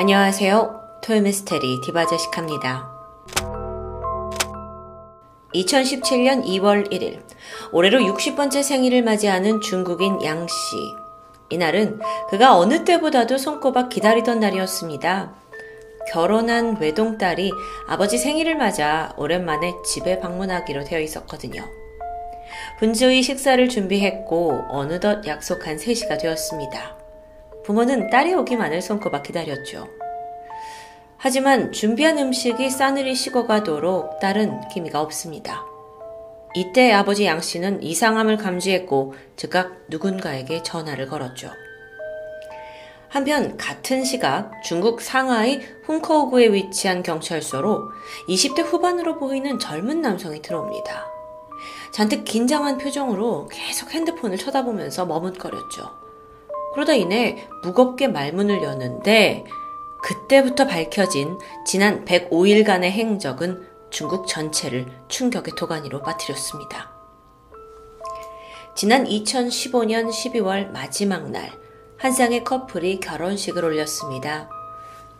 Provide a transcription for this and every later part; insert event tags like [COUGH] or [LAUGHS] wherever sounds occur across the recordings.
안녕하세요. 토요미스테리 디바제식합니다. 2017년 2월 1일, 올해로 60번째 생일을 맞이하는 중국인 양씨. 이날은 그가 어느 때보다도 손꼽아 기다리던 날이었습니다. 결혼한 외동딸이 아버지 생일을 맞아 오랜만에 집에 방문하기로 되어 있었거든요. 분주히 식사를 준비했고 어느덧 약속한 3시가 되었습니다. 부모는 딸이 오기만을 손꼽아 기다렸죠. 하지만 준비한 음식이 싸늘히 식어가도록 딸은 기미가 없습니다. 이때 아버지 양 씨는 이상함을 감지했고 즉각 누군가에게 전화를 걸었죠. 한편 같은 시각 중국 상하이 훈커우구에 위치한 경찰서로 20대 후반으로 보이는 젊은 남성이 들어옵니다. 잔뜩 긴장한 표정으로 계속 핸드폰을 쳐다보면서 머뭇거렸죠. 그러다 이내 무겁게 말문을 여는데 그때부터 밝혀진 지난 105일간의 행적은 중국 전체를 충격의 도가니로 빠뜨렸습니다. 지난 2015년 12월 마지막 날, 한 쌍의 커플이 결혼식을 올렸습니다.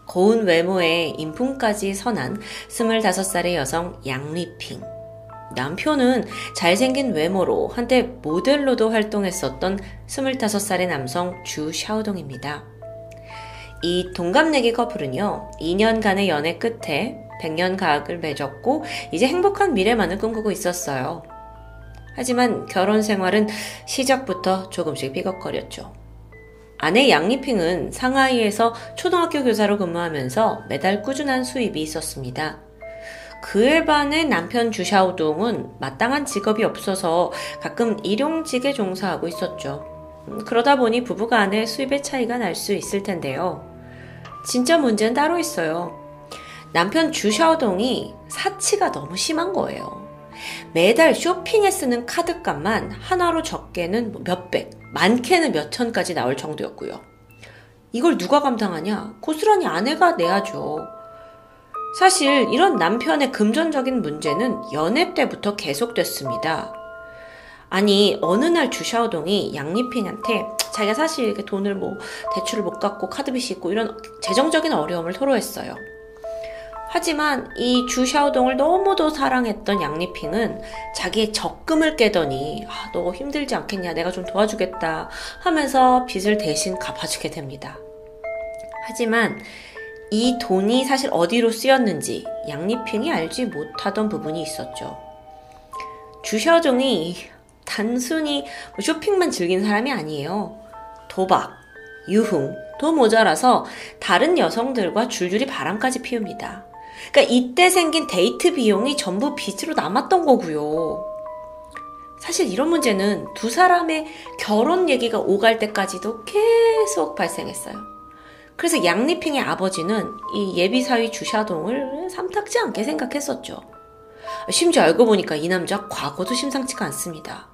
고운 외모에 인품까지 선한 25살의 여성 양리핑. 남편은 잘생긴 외모로 한때 모델로도 활동했었던 25살의 남성 주 샤오동입니다. 이 동갑내기 커플은요, 2년간의 연애 끝에 100년 가학을 맺었고, 이제 행복한 미래만을 꿈꾸고 있었어요. 하지만 결혼 생활은 시작부터 조금씩 삐걱거렸죠. 아내 양리핑은 상하이에서 초등학교 교사로 근무하면서 매달 꾸준한 수입이 있었습니다. 그에 반해 남편 주샤오동은 마땅한 직업이 없어서 가끔 일용직에 종사하고 있었죠. 음, 그러다 보니 부부간의 수입의 차이가 날 수 있을 텐데요. 진짜 문제는 따로 있어요. 남편 주샤오동이 사치가 너무 심한 거예요. 매달 쇼핑에 쓰는 카드값만 하나로 적게는 뭐 몇백, 많게는 몇천까지 나올 정도였고요. 이걸 누가 감당하냐? 고스란히 아내가 내야죠. 사실 이런 남편의 금전적인 문제는 연애 때부터 계속됐습니다. 아니 어느 날 주샤오동이 양리핑한테 자기가 사실 이렇게 돈을 뭐 대출을 못 갚고 카드빚이 있고 이런 재정적인 어려움을 토로했어요. 하지만 이 주샤오동을 너무도 사랑했던 양리핑은 자기의 적금을 깨더니 아, 너 힘들지 않겠냐 내가 좀 도와주겠다 하면서 빚을 대신 갚아주게 됩니다. 하지만 이 돈이 사실 어디로 쓰였는지 양리핑이 알지 못하던 부분이 있었죠. 주샤오동이 단순히 뭐 쇼핑만 즐긴 사람이 아니에요. 도박, 유흥, 도 모자라서 다른 여성들과 줄줄이 바람까지 피웁니다. 그러니까 이때 생긴 데이트 비용이 전부 빚으로 남았던 거고요. 사실 이런 문제는 두 사람의 결혼 얘기가 오갈 때까지도 계속 발생했어요. 그래서 양리핑의 아버지는 이 예비사위 주샤동을 삼탁지 않게 생각했었죠. 심지어 알고 보니까 이 남자 과거도 심상치가 않습니다.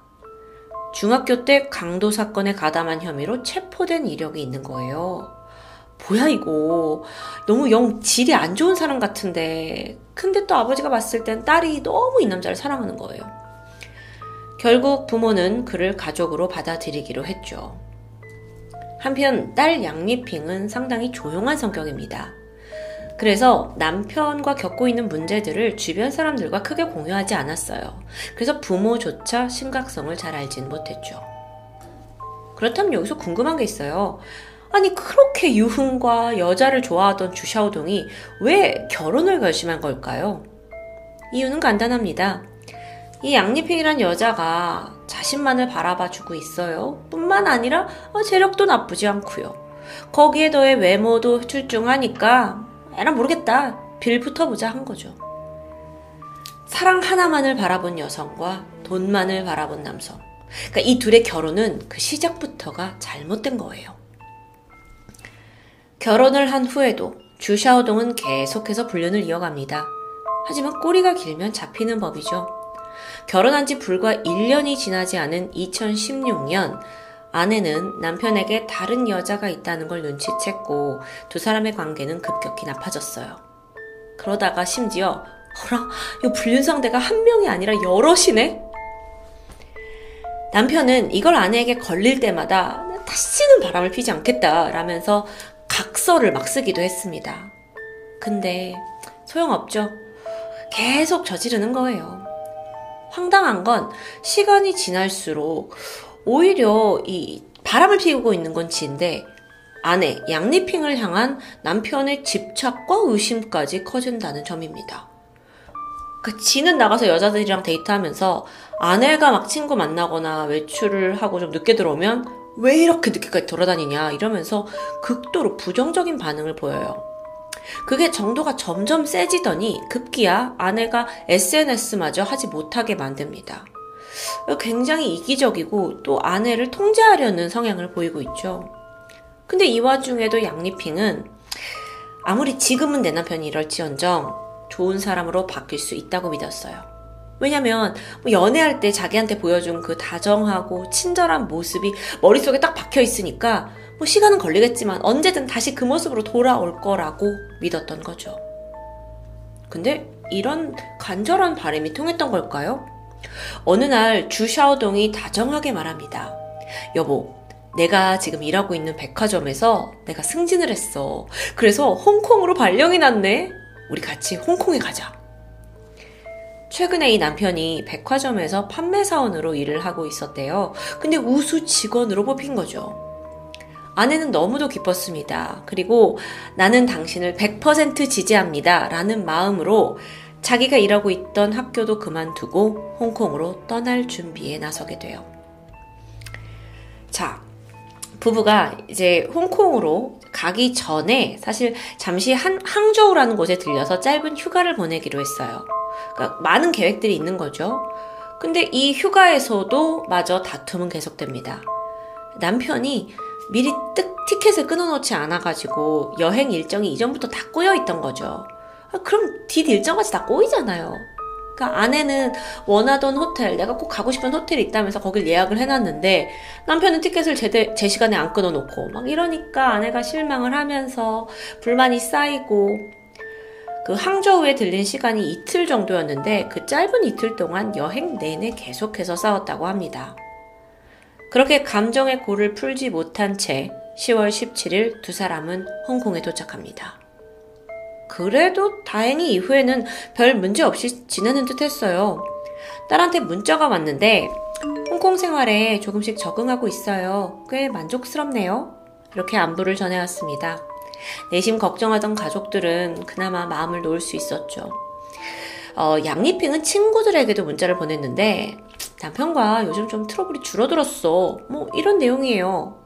중학교 때 강도 사건에 가담한 혐의로 체포된 이력이 있는 거예요. 뭐야 이거 너무 영 질이 안 좋은 사람 같은데 근데 또 아버지가 봤을 땐 딸이 너무 이 남자를 사랑하는 거예요. 결국 부모는 그를 가족으로 받아들이기로 했죠. 한편 딸 양리핑은 상당히 조용한 성격입니다. 그래서 남편과 겪고 있는 문제들을 주변 사람들과 크게 공유하지 않았어요. 그래서 부모조차 심각성을 잘 알진 못했죠. 그렇다면 여기서 궁금한 게 있어요. 아니 그렇게 유흥과 여자를 좋아하던 주샤오동이 왜 결혼을 결심한 걸까요? 이유는 간단합니다. 이 양리핑이란 여자가 자신만을 바라봐 주고 있어요. 뿐만 아니라 어, 재력도 나쁘지 않고요. 거기에 더해 외모도 출중하니까 에라 모르겠다. 빌 붙어보자 한 거죠. 사랑 하나만을 바라본 여성과 돈만을 바라본 남성. 그러니까 이 둘의 결혼은 그 시작부터가 잘못된 거예요. 결혼을 한 후에도 주샤오동은 계속해서 불륜을 이어갑니다. 하지만 꼬리가 길면 잡히는 법이죠. 결혼한 지 불과 1년이 지나지 않은 2016년 아내는 남편에게 다른 여자가 있다는 걸 눈치챘고 두 사람의 관계는 급격히 나빠졌어요. 그러다가 심지어 어라, 이 불륜 상대가 한 명이 아니라 여럿이네? 남편은 이걸 아내에게 걸릴 때마다 다시는 바람을 피지 않겠다 라면서 각서를 막 쓰기도 했습니다. 근데 소용없죠. 계속 저지르는 거예요. 황당한 건 시간이 지날수록 오히려 이 바람을 피우고 있는 건 지인데 아내 양리핑을 향한 남편의 집착과 의심까지 커진다는 점입니다. 그 지는 나가서 여자들이랑 데이트하면서 아내가 막 친구 만나거나 외출을 하고 좀 늦게 들어오면 왜 이렇게 늦게까지 돌아다니냐 이러면서 극도로 부정적인 반응을 보여요. 그게 정도가 점점 세지더니 급기야 아내가 SNS마저 하지 못하게 만듭니다. 굉장히 이기적이고 또 아내를 통제하려는 성향을 보이고 있죠. 근데 이 와중에도 양리핑은 아무리 지금은 내 남편이 이럴지언정 좋은 사람으로 바뀔 수 있다고 믿었어요. 왜냐면 뭐 연애할 때 자기한테 보여준 그 다정하고 친절한 모습이 머릿속에 딱 박혀 있으니까 뭐 시간은 걸리겠지만 언제든 다시 그 모습으로 돌아올 거라고 믿었던 거죠. 근데 이런 간절한 바람이 통했던 걸까요? 어느 날 주샤오동이 다정하게 말합니다. 여보, 내가 지금 일하고 있는 백화점에서 내가 승진을 했어. 그래서 홍콩으로 발령이 났네. 우리 같이 홍콩에 가자. 최근에 이 남편이 백화점에서 판매사원으로 일을 하고 있었대요. 근데 우수 직원으로 뽑힌 거죠. 아내는 너무도 기뻤습니다. 그리고 나는 당신을 100% 지지합니다. 라는 마음으로 자기가 일하고 있던 학교도 그만두고 홍콩으로 떠날 준비에 나서게 돼요. 자, 부부가 이제 홍콩으로 가기 전에 사실 잠시 한, 항저우라는 곳에 들려서 짧은 휴가를 보내기로 했어요. 그러니까 많은 계획들이 있는 거죠. 근데 이 휴가에서도 마저 다툼은 계속됩니다. 남편이 미리 뜻 티켓을 끊어놓지 않아가지고 여행 일정이 이전부터 다 꼬여 있던 거죠. 아, 그럼 뒷 일정까지 다 꼬이잖아요. 그러니까 아내는 원하던 호텔, 내가 꼭 가고 싶은 호텔이 있다면서 거길 예약을 해놨는데 남편은 티켓을 제대, 제 시간에 안 끊어놓고 막 이러니까 아내가 실망을 하면서 불만이 쌓이고 그 항저우에 들린 시간이 이틀 정도였는데 그 짧은 이틀 동안 여행 내내 계속해서 싸웠다고 합니다. 그렇게 감정의 골을 풀지 못한 채 10월 17일 두 사람은 홍콩에 도착합니다. 그래도 다행히 이후에는 별 문제 없이 지내는 듯 했어요. 딸한테 문자가 왔는데 홍콩 생활에 조금씩 적응하고 있어요. 꽤 만족스럽네요. 이렇게 안부를 전해왔습니다. 내심 걱정하던 가족들은 그나마 마음을 놓을 수 있었죠. 어, 양리핑은 친구들에게도 문자를 보냈는데 남편과 요즘 좀 트러블이 줄어들었어. 뭐 이런 내용이에요.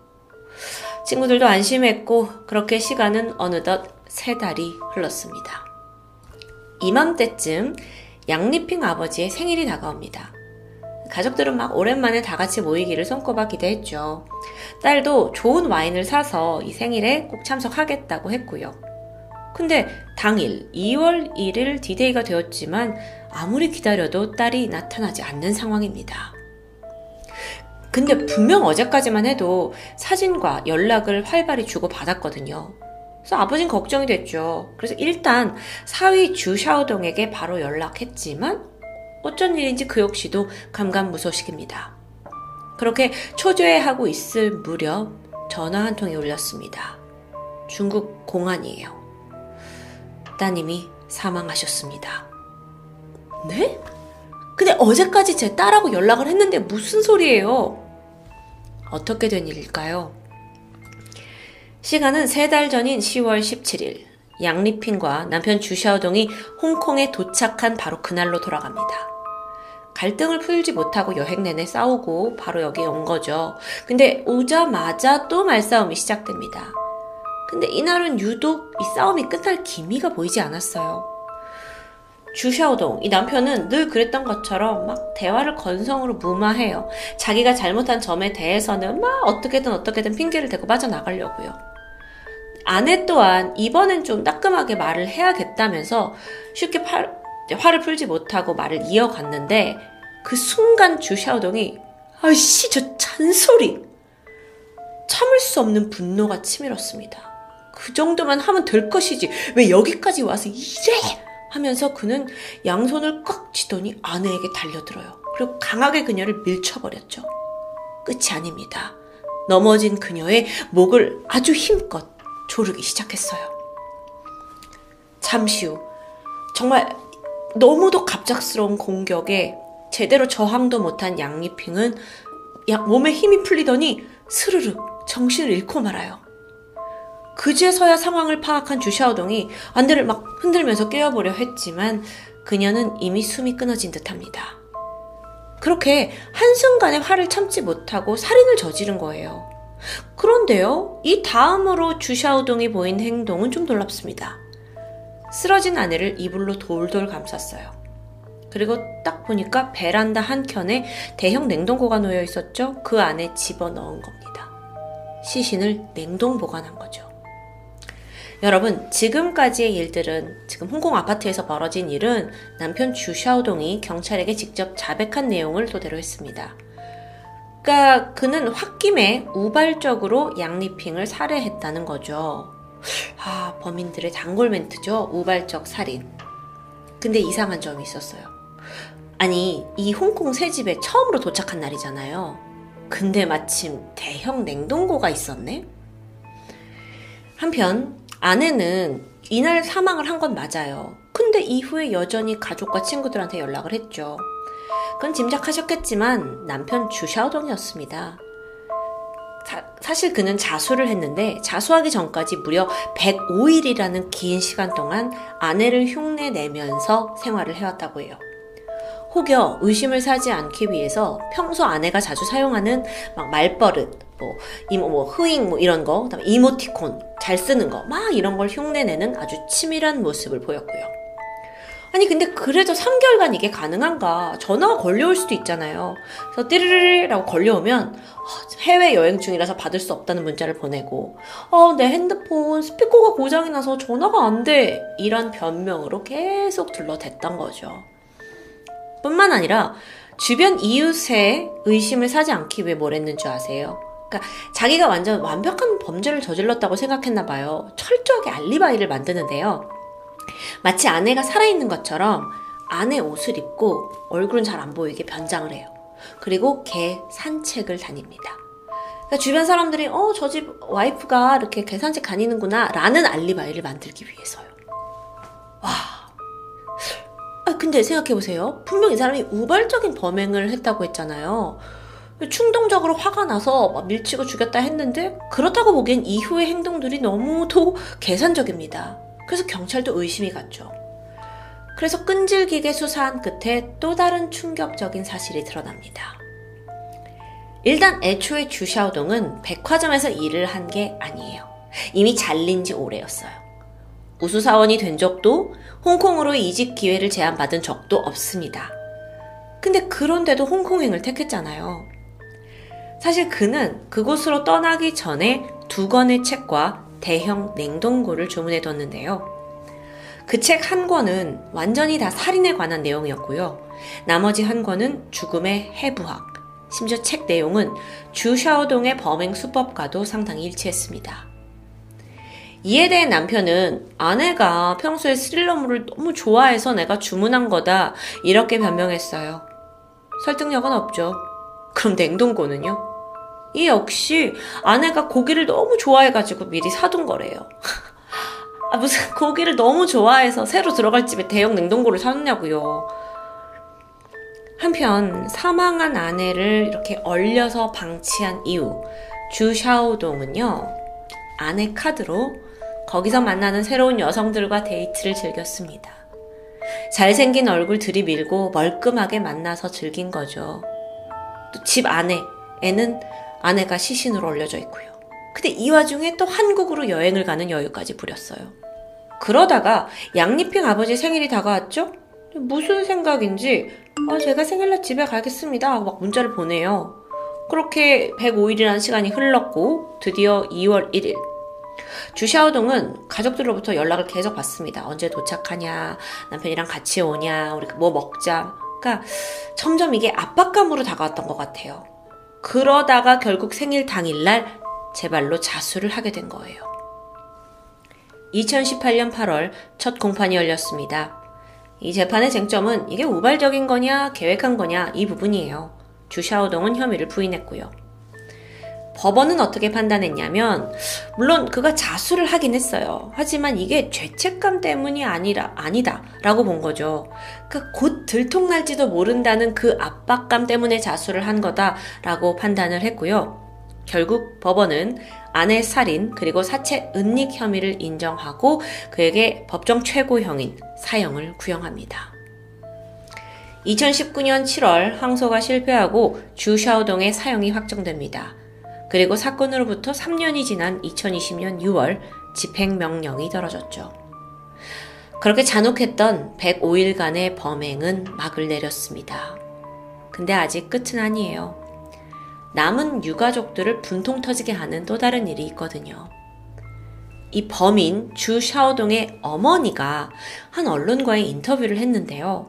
친구들도 안심했고 그렇게 시간은 어느덧 세 달이 흘렀습니다. 이맘때쯤 양리핑 아버지의 생일이 다가옵니다. 가족들은 막 오랜만에 다 같이 모이기를 손꼽아 기대했죠. 딸도 좋은 와인을 사서 이 생일에 꼭 참석하겠다고 했고요. 근데 당일 2월 1일 디데이가 되었지만 아무리 기다려도 딸이 나타나지 않는 상황입니다. 근데 분명 어제까지만 해도 사진과 연락을 활발히 주고받았거든요. 그래서 아버진 걱정이 됐죠. 그래서 일단 사위 주샤오동에게 바로 연락했지만 어쩐 일인지 그 역시도 감감무소식입니다. 그렇게 초조해하고 있을 무렵 전화 한 통이 울렸습니다. 중국 공안이에요. 따님이 사망하셨습니다. 네? 근데 어제까지 제 딸하고 연락을 했는데 무슨 소리예요? 어떻게 된 일일까요? 시간은 세 달 전인 10월 17일. 양리핑과 남편 주샤오동이 홍콩에 도착한 바로 그날로 돌아갑니다. 갈등을 풀지 못하고 여행 내내 싸우고 바로 여기에 온 거죠. 근데 오자마자 또 말싸움이 시작됩니다. 근데 이날은 유독 이 싸움이 끝날 기미가 보이지 않았어요. 주샤오동, 이 남편은 늘 그랬던 것처럼 막 대화를 건성으로 무마해요. 자기가 잘못한 점에 대해서는 막 어떻게든 어떻게든 핑계를 대고 빠져나가려고요. 아내 또한 이번엔 좀 따끔하게 말을 해야겠다면서 쉽게 팔, 화를 풀지 못하고 말을 이어갔는데 그 순간 주샤오동이 아이씨 저 잔소리 참을 수 없는 분노가 치밀었습니다. 그 정도만 하면 될 것이지. 왜 여기까지 와서 이래! 하면서 그는 양손을 꽉 쥐더니 아내에게 달려들어요. 그리고 강하게 그녀를 밀쳐버렸죠. 끝이 아닙니다. 넘어진 그녀의 목을 아주 힘껏 조르기 시작했어요. 잠시 후 정말 너무도 갑작스러운 공격에 제대로 저항도 못한 양리핑은 몸에 힘이 풀리더니 스르르 정신을 잃고 말아요. 그제서야 상황을 파악한 주샤오동이 안대를 막 흔들면서 깨워보려 했지만 그녀는 이미 숨이 끊어진 듯합니다. 그렇게 한순간에 화를 참지 못하고 살인을 저지른 거예요. 그런데요, 이 다음으로 주샤오동이 보인 행동은 좀 놀랍습니다. 쓰러진 아내를 이불로 돌돌 감쌌어요. 그리고 딱 보니까 베란다 한켠에 대형 냉동고가 놓여 있었죠. 그 안에 집어 넣은 겁니다. 시신을 냉동 보관한 거죠. 여러분, 지금까지의 일들은 지금 홍콩 아파트에서 벌어진 일은 남편 주샤오동이 경찰에게 직접 자백한 내용을 토대로 했습니다. 그러니까 그는 홧김에 우발적으로 양리핑을 살해했다는 거죠. 아, 범인들의 단골 멘트죠. 우발적 살인. 근데 이상한 점이 있었어요. 아니, 이 홍콩 새 집에 처음으로 도착한 날이잖아요. 근데 마침 대형 냉동고가 있었네? 한편, 아내는 이날 사망을 한 건 맞아요. 근데 이후에 여전히 가족과 친구들한테 연락을 했죠. 그건 짐작하셨겠지만 남편 주샤오동이었습니다. 사, 실 그는 자수를 했는데 자수하기 전까지 무려 105일이라는 긴 시간 동안 아내를 흉내 내면서 생활을 해왔다고 해요. 혹여 의심을 사지 않기 위해서 평소 아내가 자주 사용하는 막 말버릇, 뭐 이모 뭐 흐잉 뭐 이런 거, 그다음에 이모티콘 잘 쓰는 거, 막 이런 걸 흉내내는 아주 치밀한 모습을 보였고요. 아니 근데 그래도 3개월간 이게 가능한가? 전화가 걸려올 수도 있잖아요. 그래서 띠르르라고 걸려오면 어, 해외 여행 중이라서 받을 수 없다는 문자를 보내고 어, 내 핸드폰 스피커가 고장이 나서 전화가 안 돼. 이런 변명으로 계속 둘러댔던 거죠. 뿐만 아니라 주변 이웃의 의심을 사지 않기 위해 뭘 했는 줄 아세요? 그러니까 자기가 완전 완벽한 범죄를 저질렀다고 생각했나 봐요. 철저하게 알리바이를 만드는데요. 마치 아내가 살아있는 것처럼 아내 옷을 입고 얼굴은 잘 안 보이게 변장을 해요. 그리고 개 산책을 다닙니다. 그러니까 주변 사람들이 어, 저 집 와이프가 이렇게 개 산책 다니는구나 라는 알리바이를 만들기 위해서요. 와. 아, 근데 생각해보세요. 분명 이 사람이 우발적인 범행을 했다고 했잖아요. 충동적으로 화가 나서 밀치고 죽였다 했는데 그렇다고 보기엔 이후의 행동들이 너무도 [LAUGHS] 계산적입니다. 그래서 경찰도 의심이 갔죠. 그래서 끈질기게 수사한 끝에 또 다른 충격적인 사실이 드러납니다. 일단 애초에 주샤오동은 백화점에서 일을 한 게 아니에요. 이미 잘린 지 오래였어요. 우수사원이 된 적도 홍콩으로 이직 기회를 제안받은 적도 없습니다. 근데 그런데도 홍콩행을 택했잖아요. 사실 그는 그곳으로 떠나기 전에 두 권의 책과 대형 냉동고를 주문해 뒀는데요. 그 책 한 권은 완전히 다 살인에 관한 내용이었고요. 나머지 한 권은 죽음의 해부학, 심지어 책 내용은 주샤오동의 범행 수법과도 상당히 일치했습니다. 이에 대해 남편은 아내가 평소에 스릴러물을 너무 좋아해서 내가 주문한 거다 이렇게 변명했어요. 설득력은 없죠. 그럼 냉동고는요? 이 역시 아내가 고기를 너무 좋아해가지고 미리 사둔 거래요. [LAUGHS] 아, 무슨 고기를 너무 좋아해서 새로 들어갈 집에 대형 냉동고를 사느냐고요. 한편 사망한 아내를 이렇게 얼려서 방치한 이후 주샤오동은요 아내 카드로 거기서 만나는 새로운 여성들과 데이트를 즐겼습니다. 잘생긴 얼굴 들이밀고 멀끔하게 만나서 즐긴 거죠. 또 집 안에 애는 아내가 시신으로 올려져 있고요. 근데 이 와중에 또 한국으로 여행을 가는 여유까지 부렸어요. 그러다가 양리핑 아버지 생일이 다가왔죠? 무슨 생각인지 아, 제가 생일날 집에 가겠습니다 막 문자를 보내요. 그렇게 105일이라는 시간이 흘렀고 드디어 2월 1일 주샤오동은 가족들로부터 연락을 계속 받습니다. 언제 도착하냐, 남편이랑 같이 오냐, 우리 뭐 먹자. 그러니까 점점 이게 압박감으로 다가왔던 것 같아요. 그러다가 결국 생일 당일날 제 발로 자수를 하게 된 거예요. 2018년 8월 첫 공판이 열렸습니다. 이 재판의 쟁점은 이게 우발적인 거냐, 계획한 거냐 이 부분이에요. 주샤오동은 혐의를 부인했고요. 법원은 어떻게 판단했냐면, 물론 그가 자수를 하긴 했어요. 하지만 이게 죄책감 때문이 아니라, 아니다. 라고 본 거죠. 그곧 그러니까 들통날지도 모른다는 그 압박감 때문에 자수를 한 거다. 라고 판단을 했고요. 결국 법원은 아내 살인 그리고 사체 은닉 혐의를 인정하고 그에게 법정 최고형인 사형을 구형합니다. 2019년 7월 항소가 실패하고 주 샤오동의 사형이 확정됩니다. 그리고 사건으로부터 3년이 지난 2020년 6월 집행명령이 떨어졌죠. 그렇게 잔혹했던 105일간의 범행은 막을 내렸습니다. 근데 아직 끝은 아니에요. 남은 유가족들을 분통 터지게 하는 또 다른 일이 있거든요. 이 범인 주 샤오동의 어머니가 한 언론과의 인터뷰를 했는데요.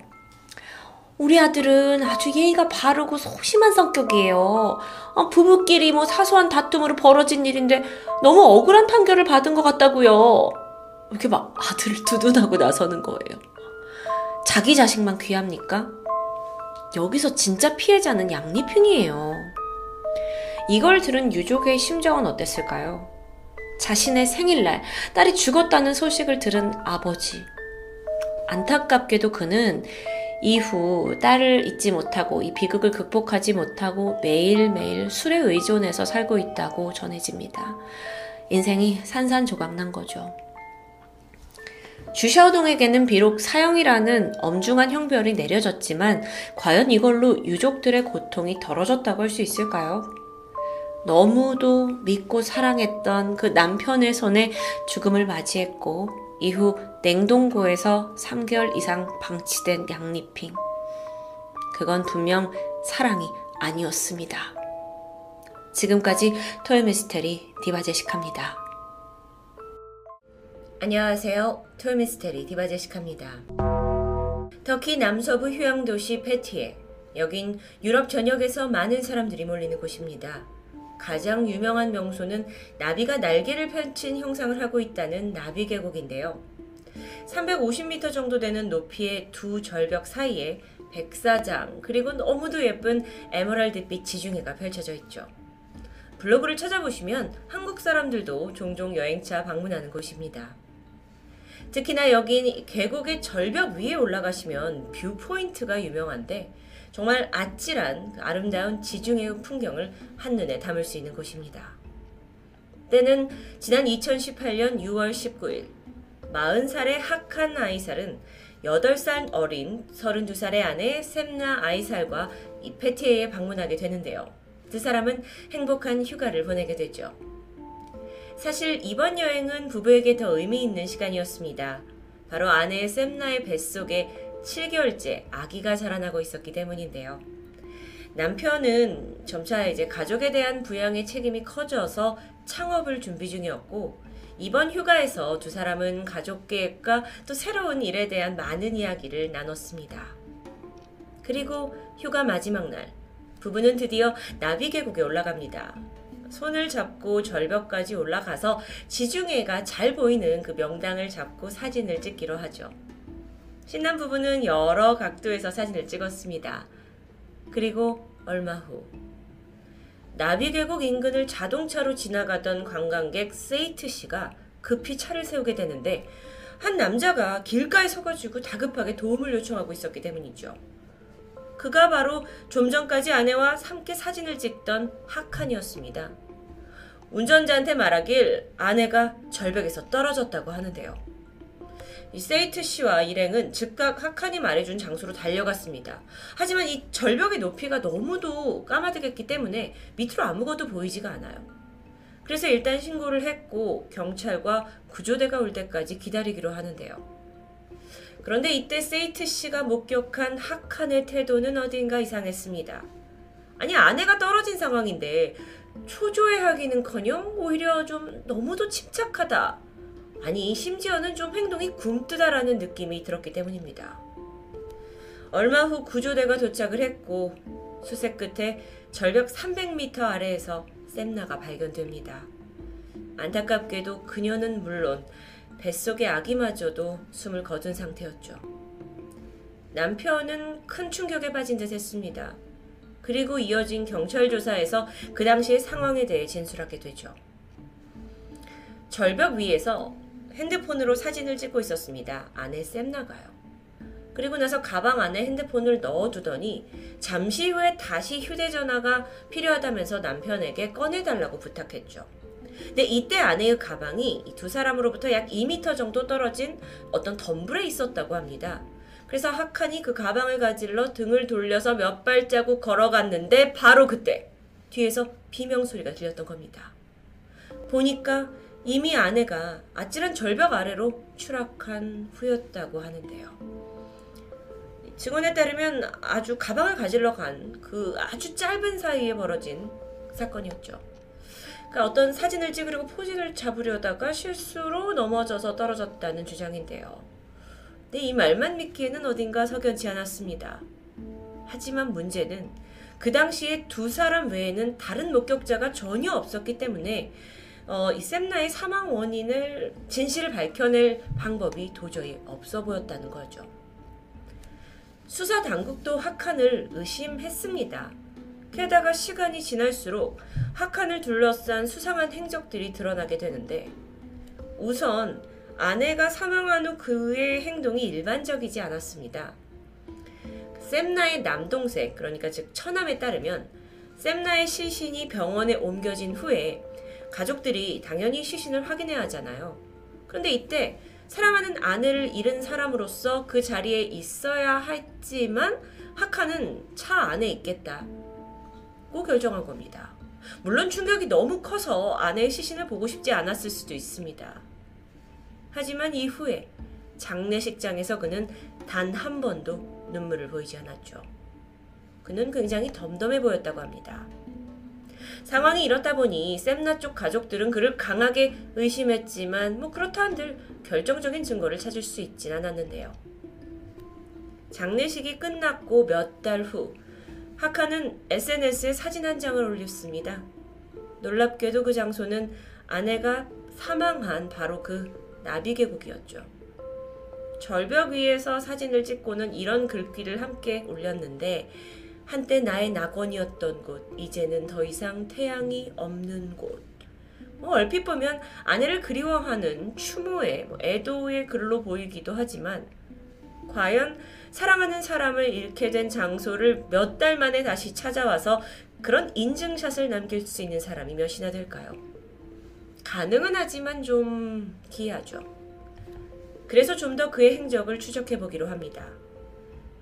우리 아들은 아주 예의가 바르고 소심한 성격이에요. 어, 부부끼리 뭐 사소한 다툼으로 벌어진 일인데 너무 억울한 판결을 받은 것 같다고요. 이렇게 막 아들을 두둔하고 나서는 거예요. 자기 자식만 귀합니까? 여기서 진짜 피해자는 양리핑이에요. 이걸 들은 유족의 심정은 어땠을까요? 자신의 생일날 딸이 죽었다는 소식을 들은 아버지. 안타깝게도 그는 이후 딸을 잊지 못하고 이 비극을 극복하지 못하고 매일매일 술에 의존해서 살고 있다고 전해집니다. 인생이 산산조각난 거죠. 주샤오동에게는 비록 사형이라는 엄중한 형벌이 내려졌지만 과연 이걸로 유족들의 고통이 덜어졌다고 할 수 있을까요? 너무도 믿고 사랑했던 그 남편의 손에 죽음을 맞이했고 이후 냉동고에서 3개월 이상 방치된 양리핑. 그건 분명 사랑이 아니었습니다. 지금까지 토요미스테리 디바제식합니다. 안녕하세요. 토요미스테리 디바제식합니다. 터키 남서부 휴양도시 페티에 여긴 유럽 전역에서 많은 사람들이 몰리는 곳입니다. 가장 유명한 명소는 나비가 날개를 펼친 형상을 하고 있다는 나비 계곡인데요. 350m 정도 되는 높이의 두 절벽 사이에 백사장 그리고 너무도 예쁜 에메랄드빛 지중해가 펼쳐져 있죠. 블로그를 찾아보시면 한국 사람들도 종종 여행차 방문하는 곳입니다. 특히나 여긴 계곡의 절벽 위에 올라가시면 view point가 유명한데 정말 아찔한 아름다운 지중해의 풍경을 한눈에 담을 수 있는 곳입니다. 때는 지난 2018년 6월 19일 40살의 하칸 아이살은 8살 어린 32살의 아내 샘나 아이살과 이 페티에에 방문하게 되는데요. 두 사람은 행복한 휴가를 보내게 되죠. 사실 이번 여행은 부부에게 더 의미 있는 시간이었습니다. 바로 아내 샘나의 뱃속에 7개월째 아기가 자라나고 있었기 때문인데요. 남편은 점차 이제 가족에 대한 부양의 책임이 커져서 창업을 준비 중이었고 이번 휴가에서 두 사람은 가족 계획과 또 새로운 일에 대한 많은 이야기를 나눴습니다. 그리고 휴가 마지막 날 부부는 드디어 나비 계곡에 올라갑니다. 손을 잡고 절벽까지 올라가서 지중해가 잘 보이는 그 명당을 잡고 사진을 찍기로 하죠. 신남 부부는 여러 각도에서 사진을 찍었습니다. 그리고 얼마 후 나비계곡 인근을 자동차로 지나가던 관광객 세이트 씨가 급히 차를 세우게 되는데 한 남자가 길가에 서가지고 다급하게 도움을 요청하고 있었기 때문이죠. 그가 바로 좀 전까지 아내와 함께 사진을 찍던 하칸이었습니다. 운전자한테 말하길 아내가 절벽에서 떨어졌다고 하는데요. 이 세이트 씨와 일행은 즉각 하칸이 말해준 장소로 달려갔습니다. 하지만 이 절벽의 높이가 너무도 까마득했기 때문에 밑으로 아무것도 보이지가 않아요. 그래서 일단 신고를 했고 경찰과 구조대가 올 때까지 기다리기로 하는데요. 그런데 이때 세이트 씨가 목격한 하칸의 태도는 어딘가 이상했습니다. 아니 아내가 떨어진 상황인데 초조해하기는커녕 오히려 좀 너무도 침착하다. 아니 심지어는 좀 행동이 굼뜨다라는 느낌이 들었기 때문입니다. 얼마 후 구조대가 도착을 했고 수색 끝에 절벽 300m 아래에서 샘나가 발견됩니다. 안타깝게도 그녀는 물론 뱃속의 아기마저도 숨을 거둔 상태였죠. 남편은 큰 충격에 빠진 듯 했습니다. 그리고 이어진 경찰 조사에서 그 당시의 상황에 대해 진술하게 되죠. 절벽 위에서 핸드폰으로 사진을 찍고 있었습니다. 아내 샘나가요. 그리고 나서 가방 안에 핸드폰을 넣어두더니 잠시 후에 다시 휴대전화가 필요하다면서 남편에게 꺼내달라고 부탁했죠. 근데 이때 아내의 가방이 두 사람으로부터 약 2m 정도 떨어진 어떤 덤불에 있었다고 합니다. 그래서 하칸이 그 가방을 가질러 등을 돌려서 몇 발자국 걸어갔는데 바로 그때 뒤에서 비명 소리가 들렸던 겁니다. 보니까 이미 아내가 아찔한 절벽 아래로 추락한 후였다고 하는데요. 증언에 따르면 아주 가방을 가질러 간 그 아주 짧은 사이에 벌어진 사건이었죠. 그러니까 어떤 사진을 찍으려고 포즈를 잡으려다가 실수로 넘어져서 떨어졌다는 주장인데요. 근데 이 말만 믿기에는 어딘가 석연치 않았습니다. 하지만 문제는 그 당시에 두 사람 외에는 다른 목격자가 전혀 없었기 때문에 어, 이 샘나의 사망 원인을 진실을 밝혀낼 방법이 도저히 없어 보였다는 거죠. 수사 당국도 하칸을 의심했습니다. 게다가 시간이 지날수록 하칸을 둘러싼 수상한 행적들이 드러나게 되는데 우선 아내가 사망한 후 그의 행동이 일반적이지 않았습니다. 샘나의 남동생, 그러니까 즉 처남에 따르면 샘나의 시신이 병원에 옮겨진 후에 가족들이 당연히 시신을 확인해야 하잖아요. 그런데 이때 사랑하는 아내를 잃은 사람으로서 그 자리에 있어야 했지만 하카는 차 안에 있겠다고 결정한 겁니다. 물론 충격이 너무 커서 아내의 시신을 보고 싶지 않았을 수도 있습니다. 하지만 이후에 장례식장에서 그는 단 한 번도 눈물을 보이지 않았죠. 그는 굉장히 덤덤해 보였다고 합니다. 상황이 이렇다 보니 샘나 쪽 가족들은 그를 강하게 의심했지만 뭐 그렇다 한들 결정적인 증거를 찾을 수 있진 않았는데요. 장례식이 끝났고 몇 달 후 하카는 SNS에 사진 한 장을 올렸습니다. 놀랍게도 그 장소는 아내가 사망한 바로 그 나비 계곡이었죠. 절벽 위에서 사진을 찍고는 이런 글귀를 함께 올렸는데 한때 나의 낙원이었던 곳, 이제는 더 이상 태양이 없는 곳. 뭐 얼핏 보면 아내를 그리워하는 추모의 뭐 애도의 글로 보이기도 하지만 과연 사랑하는 사람을 잃게 된 장소를 몇 달 만에 다시 찾아와서 그런 인증샷을 남길 수 있는 사람이 몇이나 될까요? 가능은 하지만 좀 기이하죠. 그래서 좀 더 그의 행적을 추적해 보기로 합니다.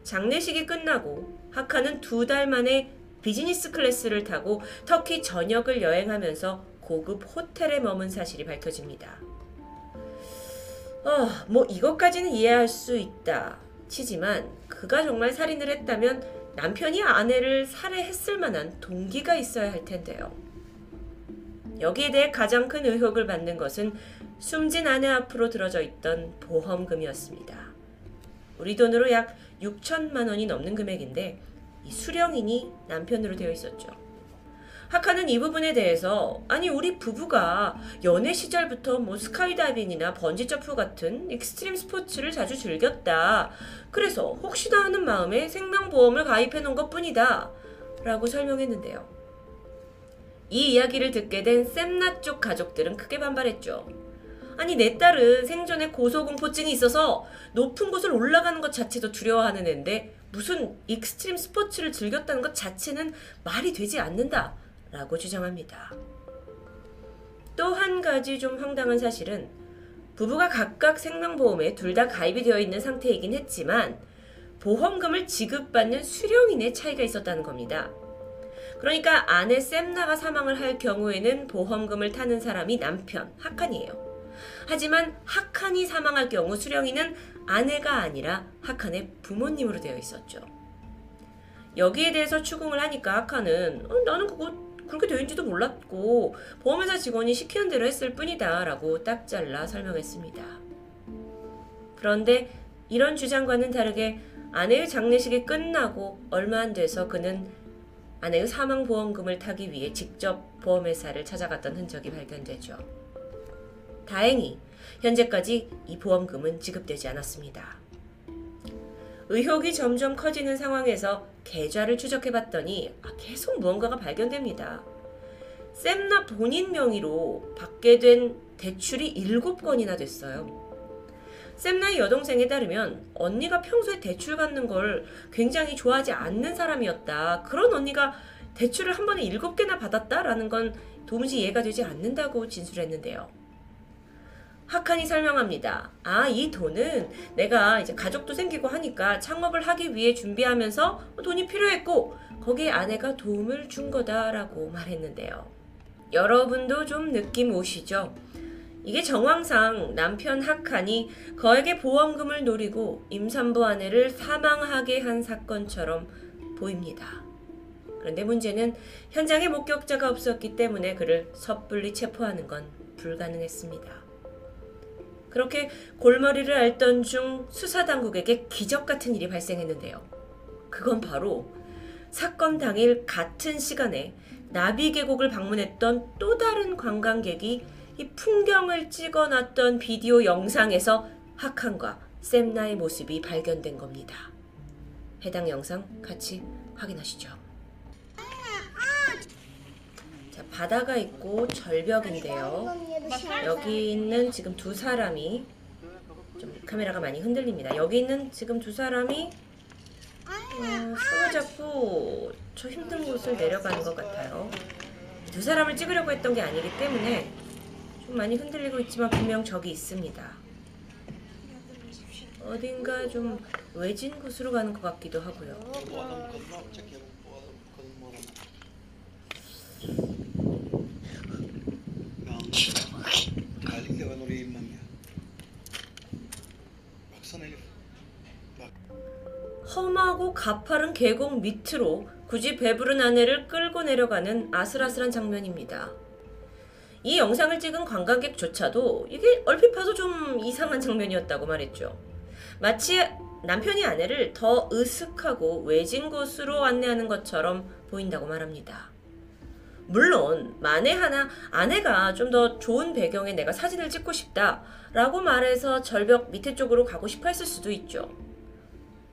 장례식이 끝나고 하칸은 두 달 만에 비즈니스 클래스를 타고 터키 전역을 여행하면서 고급 호텔에 머문 사실이 밝혀집니다. 어, 뭐 이것까지는 이해할 수 있다 치지만 그가 정말 살인을 했다면 남편이 아내를 살해했을 만한 동기가 있어야 할 텐데요. 여기에 대해 가장 큰 의혹을 받는 것은 숨진 아내 앞으로 들어져 있던 보험금이었습니다. 우리 돈으로 약 6천만 원이 넘는 금액인데 이 수령인이 남편으로 되어 있었죠. 하칸은 이 부분에 대해서 아니 우리 부부가 연애 시절부터 뭐 스카이다이빙이나 번지 점프 같은 익스트림 스포츠를 자주 즐겼다. 그래서 혹시나 하는 마음에 생명보험을 가입해 놓은 것뿐이다. 라고 설명했는데요. 이 이야기를 듣게 된 샘나 쪽 가족들은 크게 반발했죠. 아니 내 딸은 생전에 고소공포증이 있어서 높은 곳을 올라가는 것 자체도 두려워하는 애인데 무슨 익스트림 스포츠를 즐겼다는 것 자체는 말이 되지 않는다 라고 주장합니다. 또 한 가지 좀 황당한 사실은 부부가 각각 생명보험에 둘 다 가입이 되어 있는 상태이긴 했지만 보험금을 지급받는 수령인의 차이가 있었다는 겁니다. 그러니까 아내 샘나가 사망을 할 경우에는 보험금을 타는 사람이 남편, 하칸이에요. 하지만 하칸이 사망할 경우 수령이는 아내가 아니라 하칸의 부모님으로 되어 있었죠. 여기에 대해서 추궁을 하니까 하칸은 어, 나는 그거 그렇게 되어있는지도 몰랐고 보험회사 직원이 시키는 대로 했을 뿐이다 라고 딱 잘라 설명했습니다. 그런데 이런 주장과는 다르게 아내의 장례식이 끝나고 얼마 안 돼서 그는 아내의 사망보험금을 타기 위해 직접 보험회사를 찾아갔던 흔적이 발견되죠. 다행히 현재까지 이 보험금은 지급되지 않았습니다. 의혹이 점점 커지는 상황에서 계좌를 추적해 봤더니 아, 계속 무언가가 발견됩니다. 샘나 본인 명의로 받게 된 대출이 7건이나 됐어요. 샘나의 여동생에 따르면 언니가 평소에 대출 받는 걸 굉장히 좋아하지 않는 사람이었다. 그런 언니가 대출을 한 번에 7개나 받았다라는 건 도무지 이해가 되지 않는다고 진술했는데요. 하칸이 설명합니다. 아, 이 돈은 내가 이제 가족도 생기고 하니까 창업을 하기 위해 준비하면서 돈이 필요했고 거기에 아내가 도움을 준 거다라고 말했는데요. 여러분도 좀 느낌 오시죠? 이게 정황상 남편 하칸이 거액의 보험금을 노리고 임산부 아내를 사망하게 한 사건처럼 보입니다. 그런데 문제는 현장에 목격자가 없었기 때문에 그를 섣불리 체포하는 건 불가능했습니다. 그렇게 골머리를 앓던 중 수사당국에게 기적 같은 일이 발생했는데요. 그건 바로 사건 당일 같은 시간에 나비 계곡을 방문했던 또 다른 관광객이 이 풍경을 찍어놨던 비디오 영상에서 하칸과 샘나의 모습이 발견된 겁니다. 해당 영상 같이 확인하시죠. 자, 바다가 있고 절벽인데요. 여기 있는 지금 두 사람이 좀 카메라가 많이 흔들립니다. 여기 있는 지금 두 사람이 어, 손을 잡고 저 힘든 곳을 내려가는 것 같아요. 두 사람을 찍으려고 했던 게 아니기 때문에 좀 많이 흔들리고 있지만 분명 적이 있습니다. 어딘가 좀 외진 곳으로 가는 것 같기도 하고요. 험하고 가파른 계곡 밑으로 굳이 배부른 아내를 끌고 내려가는 아슬아슬한 장면입니다. 이 영상을 찍은 관광객조차도 이게 얼핏 봐도 좀 이상한 장면이었다고 말했죠. 마치 남편이 아내를 더 으슥하고 외진 곳으로 안내하는 것처럼 보인다고 말합니다. 물론 만에 하나 아내가 좀 더 좋은 배경에 내가 사진을 찍고 싶다라고 말해서 절벽 밑에 쪽으로 가고 싶어 했을 수도 있죠.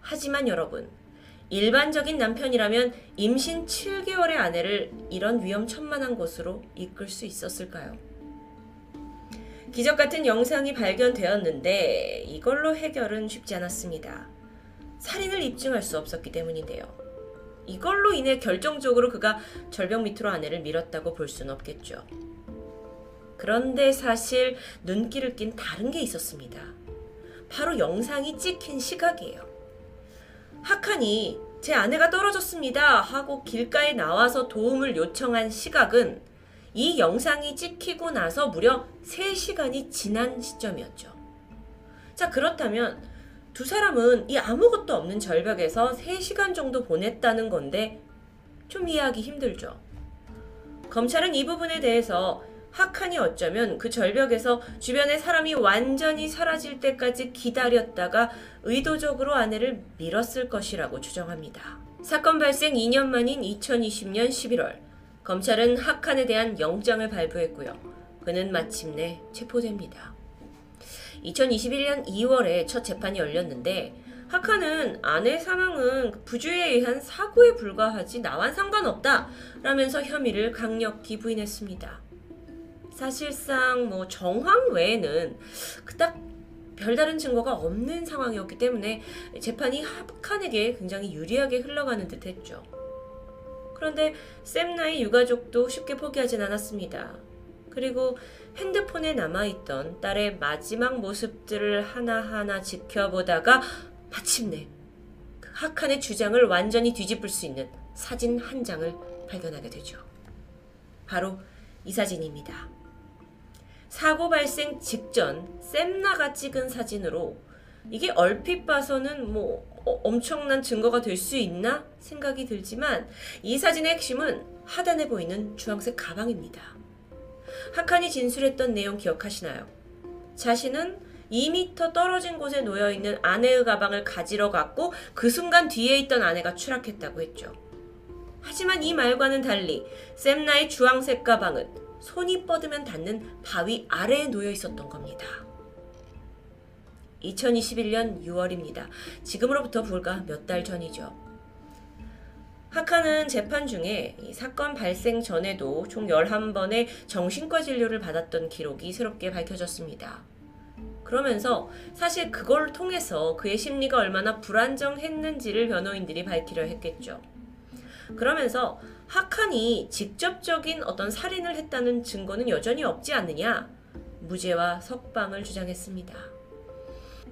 하지만 여러분, 일반적인 남편이라면 임신 7개월의 아내를 이런 위험천만한 곳으로 이끌 수 있었을까요? 기적 같은 영상이 발견되었는데 이걸로 해결은 쉽지 않았습니다. 살인을 입증할 수 없었기 때문인데요. 이걸로 인해 결정적으로 그가 절벽 밑으로 아내를 밀었다고 볼 수는 없겠죠. 그런데 사실 눈길을 낀 다른 게 있었습니다. 바로 영상이 찍힌 시각이에요. 하칸이 제 아내가 떨어졌습니다 하고 길가에 나와서 도움을 요청한 시각은 이 영상이 찍히고 나서 무려 3시간이 지난 시점이었죠. 자, 그렇다면 두 사람은 이 아무것도 없는 절벽에서 3시간 정도 보냈다는 건데 좀 이해하기 힘들죠. 검찰은 이 부분에 대해서 하칸이 어쩌면 그 절벽에서 주변에 사람이 완전히 사라질 때까지 기다렸다가 의도적으로 아내를 밀었을 것이라고 추정합니다. 사건 발생 2년 만인 2020년 11월, 검찰은 하칸에 대한 영장을 발부했고요. 그는 마침내 체포됩니다. 2021년 2월에 첫 재판이 열렸는데 하칸은 아내 사망은 부주의에 의한 사고에 불과하지 나와 상관없다 라면서 혐의를 강력히 부인했습니다. 사실상 뭐 정황 외에는 그닥 별다른 증거가 없는 상황이었기 때문에 재판이 하칸에게 굉장히 유리하게 흘러가는 듯 했죠. 그런데 샘나의 유가족도 쉽게 포기하진 않았습니다. 그리고 핸드폰에 남아있던 딸의 마지막 모습들을 하나하나 지켜보다가 마침내 그 하칸의 주장을 완전히 뒤집을 수 있는 사진 한 장을 발견하게 되죠. 바로 이 사진입니다. 사고 발생 직전 샘나가 찍은 사진으로 이게 얼핏 봐서는 뭐 어, 엄청난 증거가 될 수 있나 생각이 들지만 이 사진의 핵심은 하단에 보이는 주황색 가방입니다. 하칸이 진술했던 내용 기억하시나요? 자신은 2미터 떨어진 곳에 놓여 있는 아내의 가방을 가지러 갔고 그 순간 뒤에 있던 아내가 추락했다고 했죠. 하지만 이 말과는 달리 샘나의 주황색 가방은 손이 뻗으면 닿는 바위 아래에 놓여 있었던 겁니다. 2021년 6월입니다. 지금으로부터 불과 몇 달 전이죠. 하카는 재판 중에 사건 발생 전에도 총 11번의 정신과 진료를 받았던 기록이 새롭게 밝혀졌습니다. 그러면서 사실 그걸 통해서 그의 심리가 얼마나 불안정했는지를 변호인들이 밝히려 했겠죠. 그러면서 하칸이 직접적인 어떤 살인을 했다는 증거는 여전히 없지 않느냐? 무죄와 석방을 주장했습니다.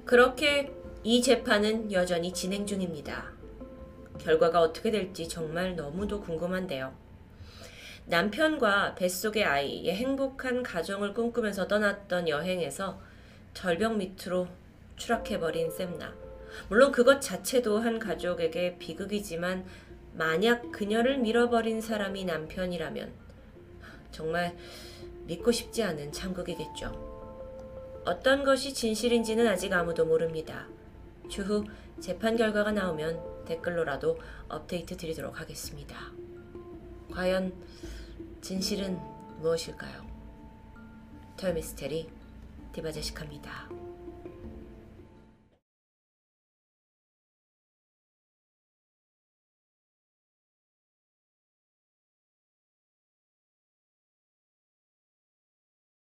그렇게 이 재판은 여전히 진행 중입니다. 결과가 어떻게 될지 정말 너무도 궁금한데요. 남편과 뱃속의 아이의 행복한 가정을 꿈꾸면서 떠났던 여행에서 절벽 밑으로 추락해버린 샘나. 물론 그것 자체도 한 가족에게 비극이지만 만약 그녀를 밀어버린 사람이 남편이라면 정말 믿고 싶지 않은 참극이겠죠. 어떤 것이 진실인지는 아직 아무도 모릅니다. 추후 재판 결과가 나오면 댓글로라도 업데이트 드리도록 하겠습니다. 과연 진실은 무엇일까요? 토요미스테리 디바제시카입니다.